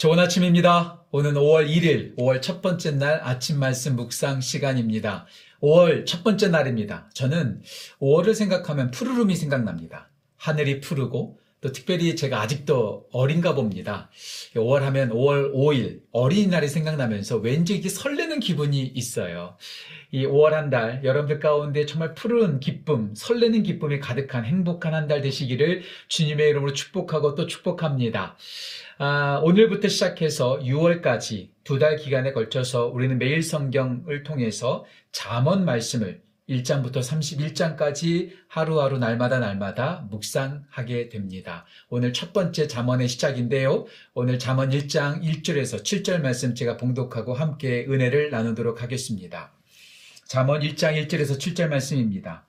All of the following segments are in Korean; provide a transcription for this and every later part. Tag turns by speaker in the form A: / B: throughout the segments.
A: 좋은 아침입니다. 오늘 5월 1일, 5월 첫 번째 날 아침 말씀 묵상 시간입니다. 5월 첫 번째 날입니다. 저는 5월을 생각하면 푸르름이 생각납니다. 하늘이 푸르고 또 특별히 제가 아직도 어린가 봅니다. 5월 하면 5월 5일 어린이날이 생각나면서 왠지 이게 설레는 기분이 있어요. 이 5월 한 달 여러분들 가운데 정말 푸른 기쁨, 설레는 기쁨이 가득한 행복한 한 달 되시기를 주님의 이름으로 축복하고 또 축복합니다. 아, 오늘부터 시작해서 6월까지 두 달 기간에 걸쳐서 우리는 매일 성경을 통해서 잠언 말씀을 1장부터 31장까지 하루하루 날마다 날마다 묵상하게 됩니다. 오늘 첫 번째 잠언의 시작인데요. 오늘 잠언 1장 1절에서 7절 말씀 제가 봉독하고 함께 은혜를 나누도록 하겠습니다. 잠언 1장 1절에서 7절 말씀입니다.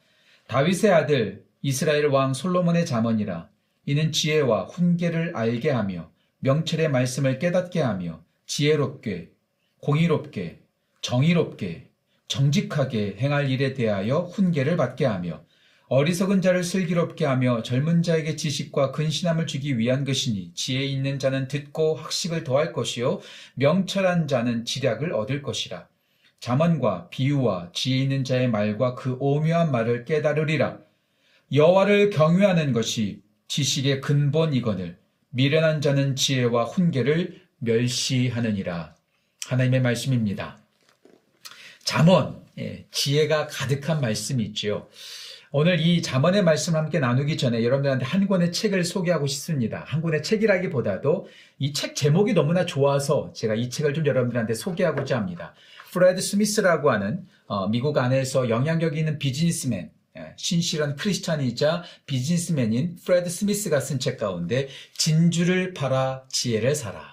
A: 다윗의 아들 이스라엘 왕 솔로몬의 잠언이라 이는 지혜와 훈계를 알게 하며 명철의 말씀을 깨닫게 하며 지혜롭게, 공의롭게, 정의롭게, 정직하게 행할 일에 대하여 훈계를 받게 하며 어리석은 자를 슬기롭게 하며 젊은 자에게 지식과 근신함을 주기 위한 것이니 지혜 있는 자는 듣고 학식을 더할 것이요 명철한 자는 지략을 얻을 것이라 자언과 비유와 지혜 있는 자의 말과 그 오묘한 말을 깨달으리라 여호와를 경외하는 것이 지식의 근본이거늘 미련한 자는 지혜와 훈계를 멸시하느니라. 하나님의 말씀입니다. 잠언, 예, 지혜가 가득한 말씀이 있죠. 오늘 이 잠언의 말씀을 함께 나누기 전에 여러분들한테 한 권의 책을 소개하고 싶습니다. 한 권의 책이라기보다도 이 책 제목이 너무나 좋아서 제가 이 책을 좀 여러분들한테 소개하고자 합니다. 프레드 스미스라고 하는 어, 미국 안에서 영향력 있는 비즈니스맨, 예, 신실한 크리스찬이자 비즈니스맨인 프레드 스미스가 쓴 책 가운데 진주를 팔아 지혜를 사라.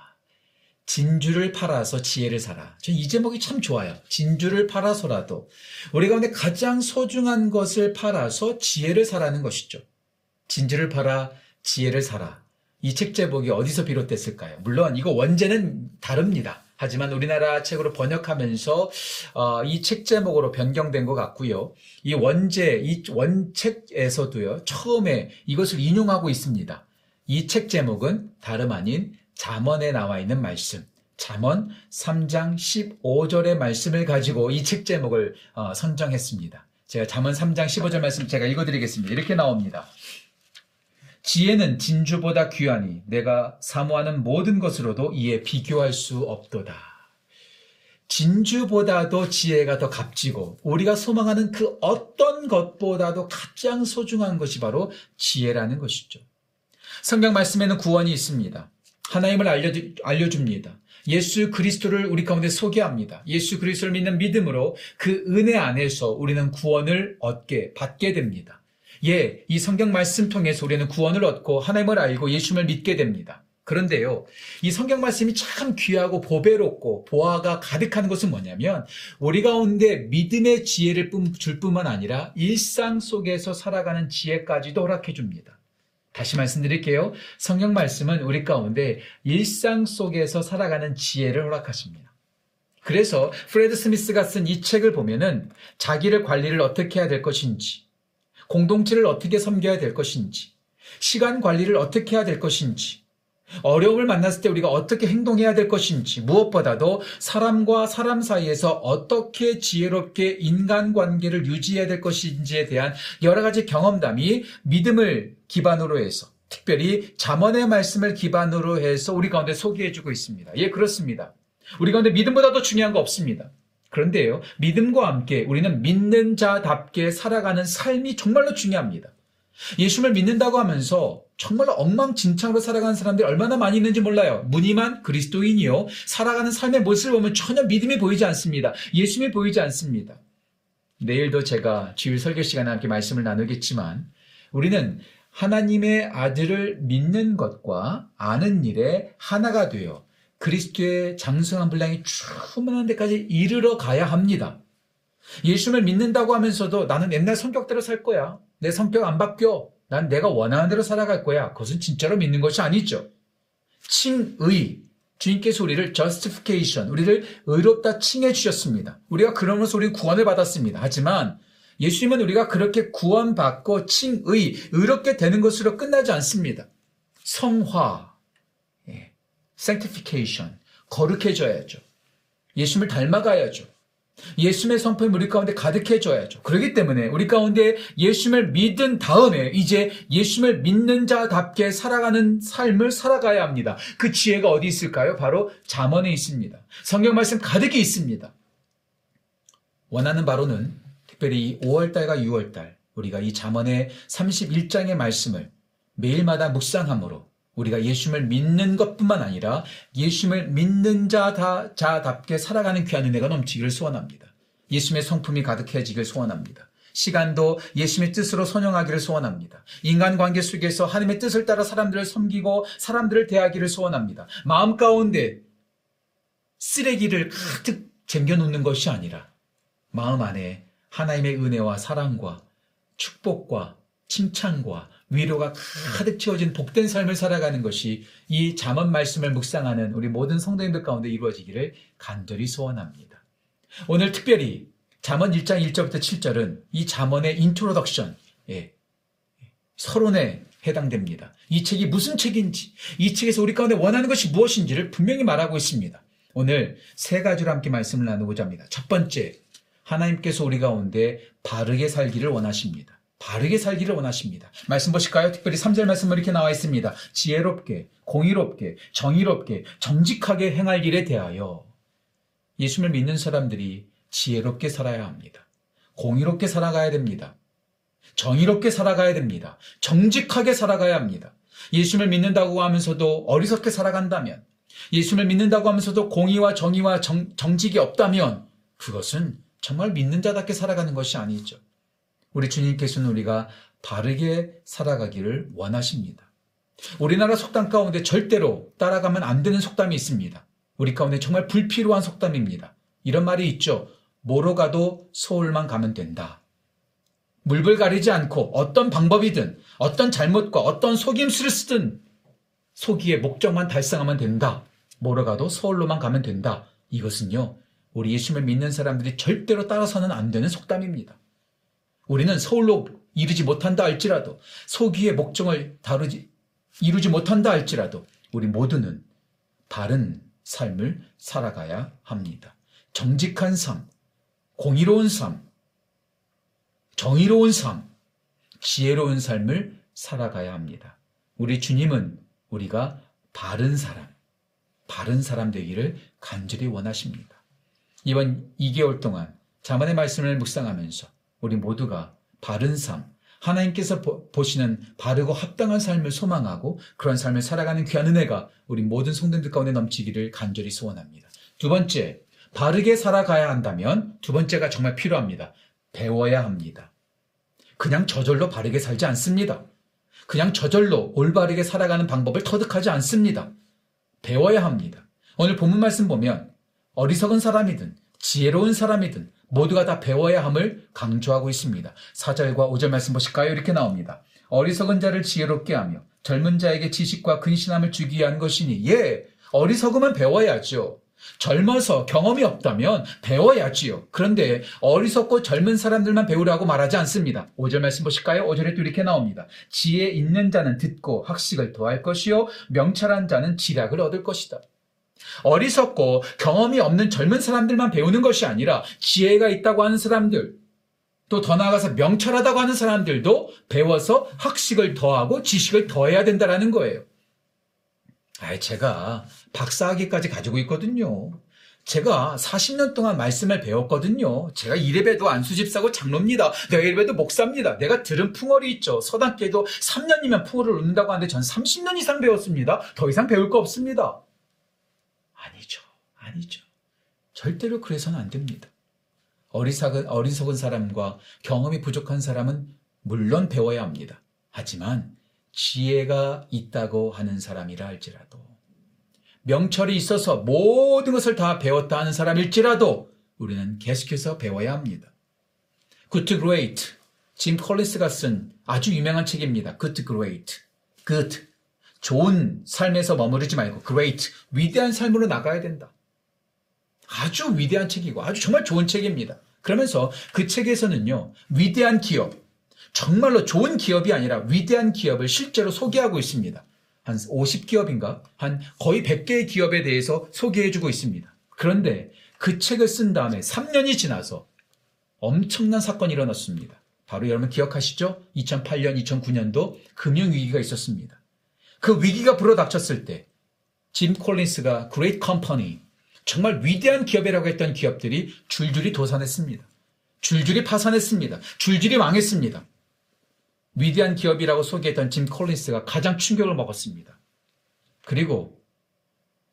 A: 진주를 팔아서 지혜를 사라. 저 이 제목이 참 좋아요. 진주를 팔아서라도 우리 가운데 가장 소중한 것을 팔아서 지혜를 사라는 것이죠. 진주를 팔아 지혜를 사라. 이 책 제목이 어디서 비롯됐을까요? 물론 이거 원제는 다릅니다. 하지만 우리나라 책으로 번역하면서 어, 이 책 제목으로 변경된 것 같고요. 이 원제, 이 원책에서도요. 처음에 이것을 인용하고 있습니다. 이 책 제목은 다름 아닌 잠언에 나와 있는 말씀. 잠언 3장 15절의 말씀을 가지고 이 책 제목을 어, 선정했습니다. 제가 잠언 3장 15절 말씀 제가 읽어드리겠습니다. 이렇게 나옵니다. 지혜는 진주보다 귀하니 내가 사모하는 모든 것으로도 이에 비교할 수 없도다. 진주보다도 지혜가 더 값지고 우리가 소망하는 그 어떤 것보다도 가장 소중한 것이 바로 지혜라는 것이죠. 성경 말씀에는 구원이 있습니다. 하나님을 알려주, 알려줍니다. 예수 그리스도를 우리 가운데 소개합니다. 예수 그리스도를 믿는 믿음으로 그 은혜 안에서 우리는 구원을 얻게 받게 됩니다. 예, 이 성경 말씀 통해서 우리는 구원을 얻고 하나님을 알고 예수님을 믿게 됩니다. 그런데요, 이 성경 말씀이 참 귀하고 보배롭고 보화가 가득한 것은 뭐냐면 우리 가운데 믿음의 지혜를 줄 뿐만 아니라 일상 속에서 살아가는 지혜까지도 허락해 줍니다. 다시 말씀드릴게요. 성경 말씀은 우리 가운데 일상 속에서 살아가는 지혜를 허락하십니다. 그래서 프레드 스미스가 쓴 이 책을 보면은 자기를 관리를 어떻게 해야 될 것인지, 공동체를 어떻게 섬겨야 될 것인지, 시간 관리를 어떻게 해야 될 것인지, 어려움을 만났을 때 우리가 어떻게 행동해야 될 것인지, 무엇보다도 사람과 사람 사이에서 어떻게 지혜롭게 인간관계를 유지해야 될 것인지에 대한 여러 가지 경험담이 믿음을 기반으로 해서 특별히 잠언의 말씀을 기반으로 해서 우리 가운데 소개해주고 있습니다. 예, 그렇습니다. 우리 가운데 믿음보다 도 중요한 거 없습니다. 그런데요, 믿음과 함께 우리는 믿는 자답게 살아가는 삶이 정말로 중요합니다. 예수를 믿는다고 하면서 정말로 엉망진창으로 살아가는 사람들이 얼마나 많이 있는지 몰라요. 무늬만 그리스도인이요. 살아가는 삶의 모습을 보면 전혀 믿음이 보이지 않습니다. 예수님이 보이지 않습니다. 내일도 제가 주일 설교 시간에 함께 말씀을 나누겠지만 우리는 하나님의 아들을 믿는 것과 아는 일에 하나가 되어 그리스도의 장성한 분량이 충분한 데까지 이르러 가야 합니다. 예수를 믿는다고 하면서도 나는 옛날 성격대로 살 거야. 내 성격 안 바뀌어. 난 내가 원하는 대로 살아갈 거야. 그것은 진짜로 믿는 것이 아니죠. 칭의. 주님께서 우리를 justification, 우리를 의롭다 칭해 주셨습니다. 우리가 그러면서 우리는 구원을 받았습니다. 하지만 예수님은 우리가 그렇게 구원받고 칭의, 의롭게 되는 것으로 끝나지 않습니다. 성화, sanctification, 거룩해져야죠. 예수님을 닮아가야죠. 예수님의 성품이 우리 가운데 가득해져야죠. 그렇기 때문에 우리 가운데 예수님을 믿은 다음에 이제 예수님을 믿는 자답게 살아가는 삶을 살아가야 합니다. 그 지혜가 어디 있을까요? 바로 잠언에 있습니다. 성경 말씀 가득히 있습니다. 원하는 바로는 특별히 5월달과 6월달 우리가 이 잠언의 31장의 말씀을 매일마다 묵상함으로 우리가 예수님을 믿는 것뿐만 아니라 예수님을 믿는 자다, 자답게 살아가는 귀한 은혜가 넘치기를 소원합니다. 예수님의 성품이 가득해지길 소원합니다. 시간도 예수님의 뜻으로 선용하기를 소원합니다. 인간관계 속에서 하나님의 뜻을 따라 사람들을 섬기고 사람들을 대하기를 소원합니다. 마음 가운데 쓰레기를 가득 쟁겨놓는 것이 아니라 마음 안에 하나님의 은혜와 사랑과 축복과 칭찬과 위로가 가득 채워진 복된 삶을 살아가는 것이 이 잠언 말씀을 묵상하는 우리 모든 성도님들 가운데 이루어지기를 간절히 소원합니다. 오늘 특별히 잠언 1장 1절부터 7절은 이 잠언의 introduction, 예, 서론에 해당됩니다. 이 책이 무슨 책인지, 이 책에서 우리 가운데 원하는 것이 무엇인지를 분명히 말하고 있습니다. 오늘 세 가지로 함께 말씀을 나누고자 합니다. 첫 번째, 하나님께서 우리 가운데 바르게 살기를 원하십니다. 바르게 살기를 원하십니다. 말씀 보실까요? 특별히 3절 말씀은 이렇게 나와 있습니다. 지혜롭게, 공의롭게, 정의롭게, 정직하게 행할 일에 대하여 예수님을 믿는 사람들이 지혜롭게 살아야 합니다. 공의롭게 살아가야 됩니다. 정의롭게 살아가야 됩니다. 정직하게 살아가야 합니다. 예수님을 믿는다고 하면서도 어리석게 살아간다면, 예수님을 믿는다고 하면서도 공의와 정의와 정, 정직이 없다면, 그것은 정말 믿는 자답게 살아가는 것이 아니죠. 우리 주님께서는 우리가 바르게 살아가기를 원하십니다. 우리나라 속담 가운데 절대로 따라가면 안 되는 속담이 있습니다. 우리 가운데 정말 불필요한 속담입니다. 이런 말이 있죠. 뭐로 가도 서울만 가면 된다. 물불 가리지 않고 어떤 방법이든 어떤 잘못과 어떤 속임수를 쓰든 소기의 목적만 달성하면 된다. 뭐로 가도 서울로만 가면 된다. 이것은요, 우리 예수님을 믿는 사람들이 절대로 따라서는 안 되는 속담입니다. 우리는 서울로 이르지 못한다 할지라도 소기의 목적을 다루지 이루지 못한다 할지라도 우리 모두는 바른 삶을 살아가야 합니다. 정직한 삶, 공의로운 삶, 정의로운 삶, 지혜로운 삶을 살아가야 합니다. 우리 주님은 우리가 바른 사람, 바른 사람 되기를 간절히 원하십니다. 이번 2개월 동안 자만의 말씀을 묵상하면서 우리 모두가 바른 삶, 하나님께서 보시는 바르고 합당한 삶을 소망하고 그런 삶을 살아가는 귀한 은혜가 우리 모든 성도들 가운데 넘치기를 간절히 소원합니다. 두 번째, 바르게 살아가야 한다면 두 번째가 정말 필요합니다. 배워야 합니다. 그냥 저절로 바르게 살지 않습니다. 그냥 저절로 올바르게 살아가는 방법을 터득하지 않습니다. 배워야 합니다. 오늘 본문 말씀 보면 어리석은 사람이든 지혜로운 사람이든 모두가 다 배워야 함을 강조하고 있습니다. 4절과 5절 말씀 보실까요? 이렇게 나옵니다. 어리석은 자를 지혜롭게 하며 젊은 자에게 지식과 근신함을 주기 위한 것이니 예, 어리석으면 배워야죠. 젊어서 경험이 없다면 배워야지요. 그런데 어리석고 젊은 사람들만 배우라고 말하지 않습니다. 5절 말씀 보실까요? 5절에 또 이렇게 나옵니다. 지혜 있는 자는 듣고 학식을 더할 것이요 명철한 자는 지략을 얻을 것이다. 어리석고 경험이 없는 젊은 사람들만 배우는 것이 아니라 지혜가 있다고 하는 사람들, 또 더 나아가서 명철하다고 하는 사람들도 배워서 학식을 더하고 지식을 더해야 된다라는 거예요. 아, 제가 박사학위까지 가지고 있거든요. 제가 40년 동안 말씀을 배웠거든요. 제가 이래봬도 안수집사고 장로입니다. 내가 이래봬도 목사입니다. 내가 들은 풍월이 있죠. 서당께도 3년이면 풍월을 얻는다고 하는데 전 30년 이상 배웠습니다. 더 이상 배울 거 없습니다. 아니죠. 아니죠. 절대로 그래서는 안 됩니다. 어리석은, 어리석은 사람과 경험이 부족한 사람은 물론 배워야 합니다. 하지만 지혜가 있다고 하는 사람이라 할지라도 명철이 있어서 모든 것을 다 배웠다 하는 사람일지라도 우리는 계속해서 배워야 합니다. Good to Great 짐 컬리스가 쓴 아주 유명한 책입니다. Good to Great. Good 좋은 삶에서 머무르지 말고 great 위대한 삶으로 나가야 된다. 아주 위대한 책이고 아주 정말 좋은 책입니다. 그러면서 그 책에서는요 위대한 기업 정말로 좋은 기업이 아니라 위대한 기업을 실제로 소개하고 있습니다. 한 50기업인가? 한 거의 100개의 기업에 대해서 소개해주고 있습니다. 그런데 그 책을 쓴 다음에 3년이 지나서 엄청난 사건이 일어났습니다. 바로 여러분 기억하시죠? 2008년, 2009년도 금융위기가 있었습니다. 그 위기가 불어닥쳤을 때, 짐 콜린스가 Great Company, 정말 위대한 기업이라고 했던 기업들이 줄줄이 도산했습니다. 줄줄이 파산했습니다. 줄줄이 망했습니다. 위대한 기업이라고 소개했던 짐 콜린스가 가장 충격을 먹었습니다. 그리고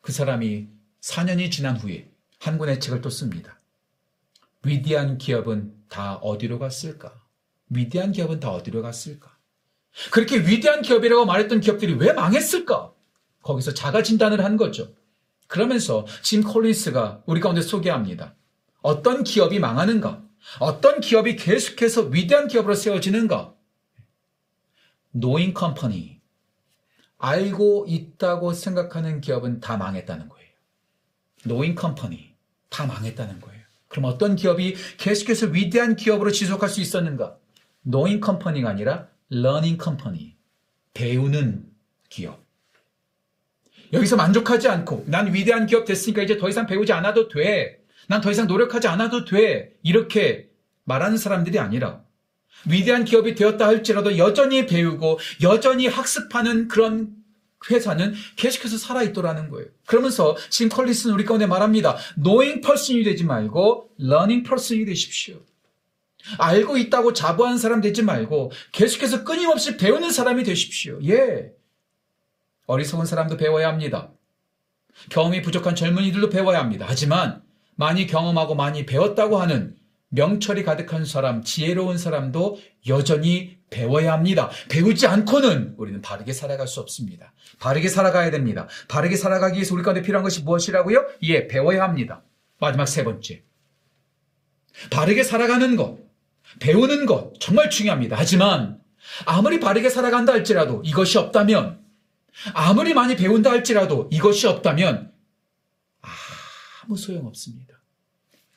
A: 그 사람이 4년이 지난 후에 한 권의 책을 또 씁니다. 위대한 기업은 다 어디로 갔을까? 위대한 기업은 다 어디로 갔을까? 그렇게 위대한 기업이라고 말했던 기업들이 왜 망했을까? 거기서 자가 진단을 한 거죠. 그러면서 짐 콜린스가 우리 가운데 소개합니다. 어떤 기업이 망하는가? 어떤 기업이 계속해서 위대한 기업으로 세워지는가? Knowing company. 알고 있다고 생각하는 기업은 다 망했다는 거예요. Knowing company. 다 망했다는 거예요. 그럼 어떤 기업이 계속해서 위대한 기업으로 지속할 수 있었는가? Knowing company가 아니라 learning company. 배우는 기업. 여기서 만족하지 않고 난 위대한 기업 됐으니까 이제 더 이상 배우지 않아도 돼. 난 더 이상 노력하지 않아도 돼. 이렇게 말하는 사람들이 아니라 위대한 기업이 되었다 할지라도 여전히 배우고 여전히 학습하는 그런 회사는 계속해서 살아있더라는 거예요. 그러면서 지금 컬리스는 우리 가운데 말합니다. knowing person이 되지 말고 learning person이 되십시오. 알고 있다고 자부하는 사람 되지 말고 계속해서 끊임없이 배우는 사람이 되십시오. 예. 어리석은 사람도 배워야 합니다. 경험이 부족한 젊은이들도 배워야 합니다. 하지만 많이 경험하고 많이 배웠다고 하는 명철이 가득한 사람, 지혜로운 사람도 여전히 배워야 합니다. 배우지 않고는 우리는 바르게 살아갈 수 없습니다. 바르게 살아가야 됩니다. 바르게 살아가기 위해서 우리 가운데 필요한 것이 무엇이라고요? 예, 배워야 합니다. 마지막 세 번째. 바르게 살아가는 것, 배우는 것, 정말 중요합니다. 하지만 아무리 바르게 살아간다 할지라도 이것이 없다면, 아무리 많이 배운다 할지라도 이것이 없다면 아무 소용 없습니다.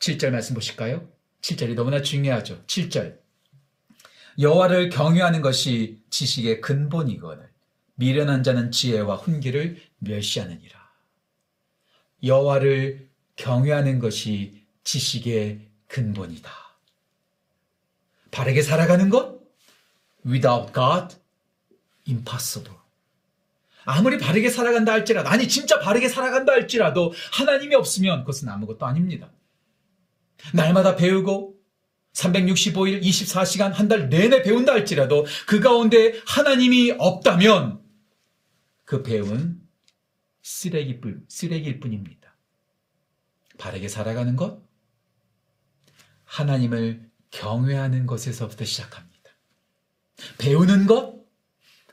A: 7절 말씀 보실까요? 7절이 너무나 중요하죠. 7절. 여호와를 경유하는 것이 지식의 근본이거늘 미련한 자는 지혜와 훈기를 멸시하느니라. 여호와를 경유하는 것이 지식의 근본이다. 바르게 살아가는 것? Without God, impossible. 아무리 바르게 살아간다 할지라도, 아니, 진짜 바르게 살아간다 할지라도, 하나님이 없으면 그것은 아무것도 아닙니다. 날마다 배우고 365일 24시간 한 달 내내 배운다 할지라도 그 가운데 하나님이 없다면 그 배움은 쓰레기 뿐, 쓰레기일 뿐입니다. 바르게 살아가는 것, 하나님을 경외하는 것에서부터 시작합니다. 배우는 것,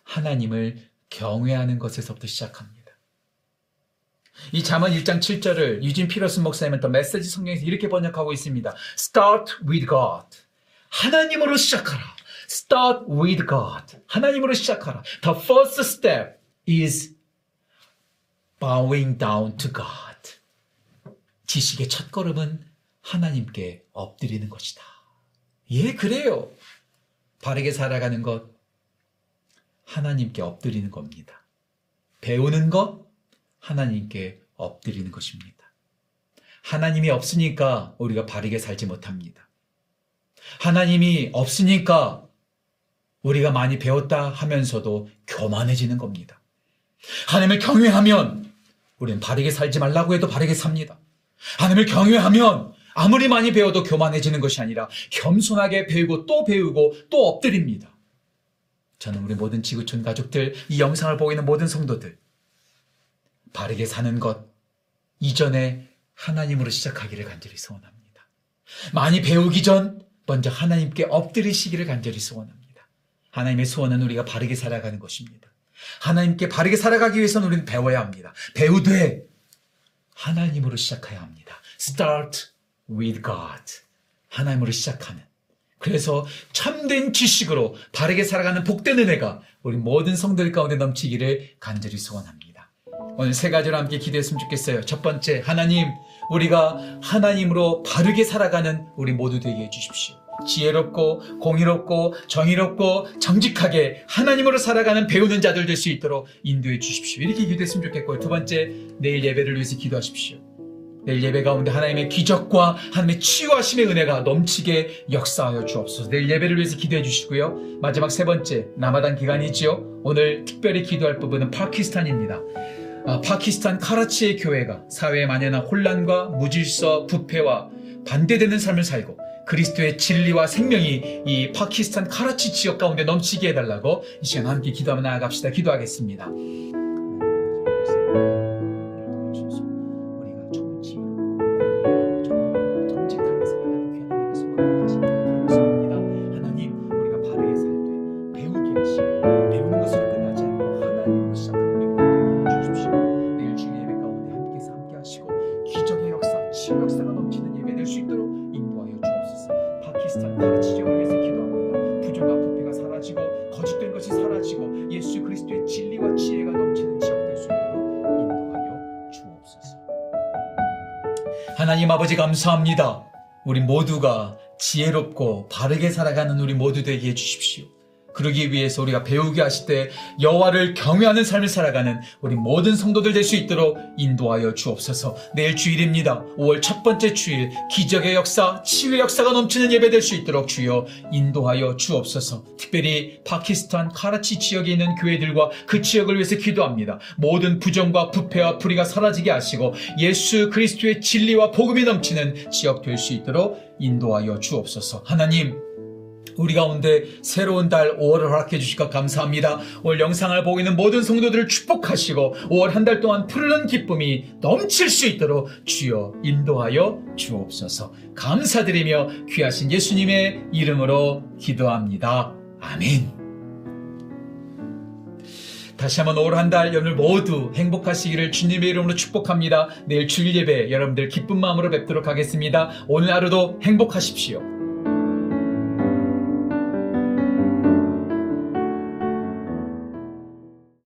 A: 하나님을 경외하는 것에서부터 시작합니다. 이 잠언 1장 7절을 유진 피러슨 목사님은 또 메시지 성경에서 이렇게 번역하고 있습니다. Start with God. 하나님으로 시작하라. Start with God. 하나님으로 시작하라. The first step is bowing down to God. 지식의 첫 걸음은 하나님께 엎드리는 것이다. 예, 그래요. 바르게 살아가는 것, 하나님께 엎드리는 겁니다. 배우는 것, 하나님께 엎드리는 것입니다. 하나님이 없으니까 우리가 바르게 살지 못합니다. 하나님이 없으니까 우리가 많이 배웠다 하면서도 교만해지는 겁니다. 하나님을 경외하면 우리는 바르게 살지 말라고 해도 바르게 삽니다. 하나님을 경외하면 아무리 많이 배워도 교만해지는 것이 아니라 겸손하게 배우고 또 배우고 또 엎드립니다. 저는 우리 모든 지구촌 가족들, 이 영상을 보고 있는 모든 성도들, 바르게 사는 것 이전에 하나님으로 시작하기를 간절히 소원합니다. 많이 배우기 전 먼저 하나님께 엎드리시기를 간절히 소원합니다. 하나님의 소원은 우리가 바르게 살아가는 것입니다. 하나님께 바르게 살아가기 위해서는 우리는 배워야 합니다. 배우되 하나님으로 시작해야 합니다. Start with God. 하나님으로 시작하는. 그래서 참된 지식으로 바르게 살아가는 복된 은혜가 우리 모든 성들 가운데 넘치기를 간절히 소원합니다. 오늘 세 가지로 함께 기도했으면 좋겠어요. 첫 번째, 하나님, 우리가 하나님으로 바르게 살아가는 우리 모두 되게 해주십시오. 지혜롭고 공의롭고 정의롭고 정직하게 하나님으로 살아가는 배우는 자들 될 수 있도록 인도해 주십시오. 이렇게 기도했으면 좋겠고요. 두 번째, 내일 예배를 위해서 기도하십시오. 내일 예배 가운데 하나님의 기적과 하나님의 치유하심의 은혜가 넘치게 역사하여 주옵소서. 내일 예배를 위해서 기도해 주시고요. 마지막 세 번째, 라마단 기간이지요. 오늘 특별히 기도할 부분은 파키스탄입니다. 아, 파키스탄 카라치의 교회가 사회에 만연한 혼란과 무질서, 부패와 반대되는 삶을 살고 그리스도의 진리와 생명이 이 파키스탄 카라치 지역 가운데 넘치게 해달라고 이 시간 함께 기도하며 나아갑시다. 기도하겠습니다. 소망하는 다시 기도합니다. 하나님, 우리가 바르게 살되 배우게 하시고 배우는 것으로 끝나지 않고 하나님으로 시작하는 우리 모두에게 해주십시오. 내일 주일 예배 가운데 함께서 함께 하시고 기적의 역사, 치유 역사가 넘치는 예배 될 수 있도록 인도하여 주옵소서. 파키스탄 가르치 지역을 위해서 기도합니다. 부정과 부패가 사라지고 거짓된 것이 사라지고 예수 그리스도의 진리와 지혜가 넘치는 지역 될 수 있도록 인도하여 주옵소서. 하나님 아버지 감사합니다. 우리 모두가 지혜롭고 바르게 살아가는 우리 모두 되게 해주십시오. 그러기 위해서 우리가 배우게 하실 때 여호와를 경외하는 삶을 살아가는 우리 모든 성도들 될 수 있도록 인도하여 주옵소서. 내일 주일입니다. 5월 첫 번째 주일 기적의 역사, 치유의 역사가 넘치는 예배 될 수 있도록 주여 인도하여 주옵소서. 특별히 파키스탄 카라치 지역에 있는 교회들과 그 지역을 위해서 기도합니다. 모든 부정과 부패와 불의가 사라지게 하시고 예수 그리스도의 진리와 복음이 넘치는 지역 될 수 있도록 인도하여 주옵소서. 하나님 우리 가운데 새로운 달 5월을 허락해 주시고 감사합니다. 오늘 영상을 보고 있는 모든 성도들을 축복하시고 5월 한 달 동안 푸르른 기쁨이 넘칠 수 있도록 주여 인도하여 주옵소서. 감사드리며 귀하신 예수님의 이름으로 기도합니다. 아멘. 다시 한번 올 한 달 여러분 모두 행복하시기를 주님의 이름으로 축복합니다. 내일 주일 예배 여러분들 기쁜 마음으로 뵙도록 하겠습니다. 오늘 하루도 행복하십시오.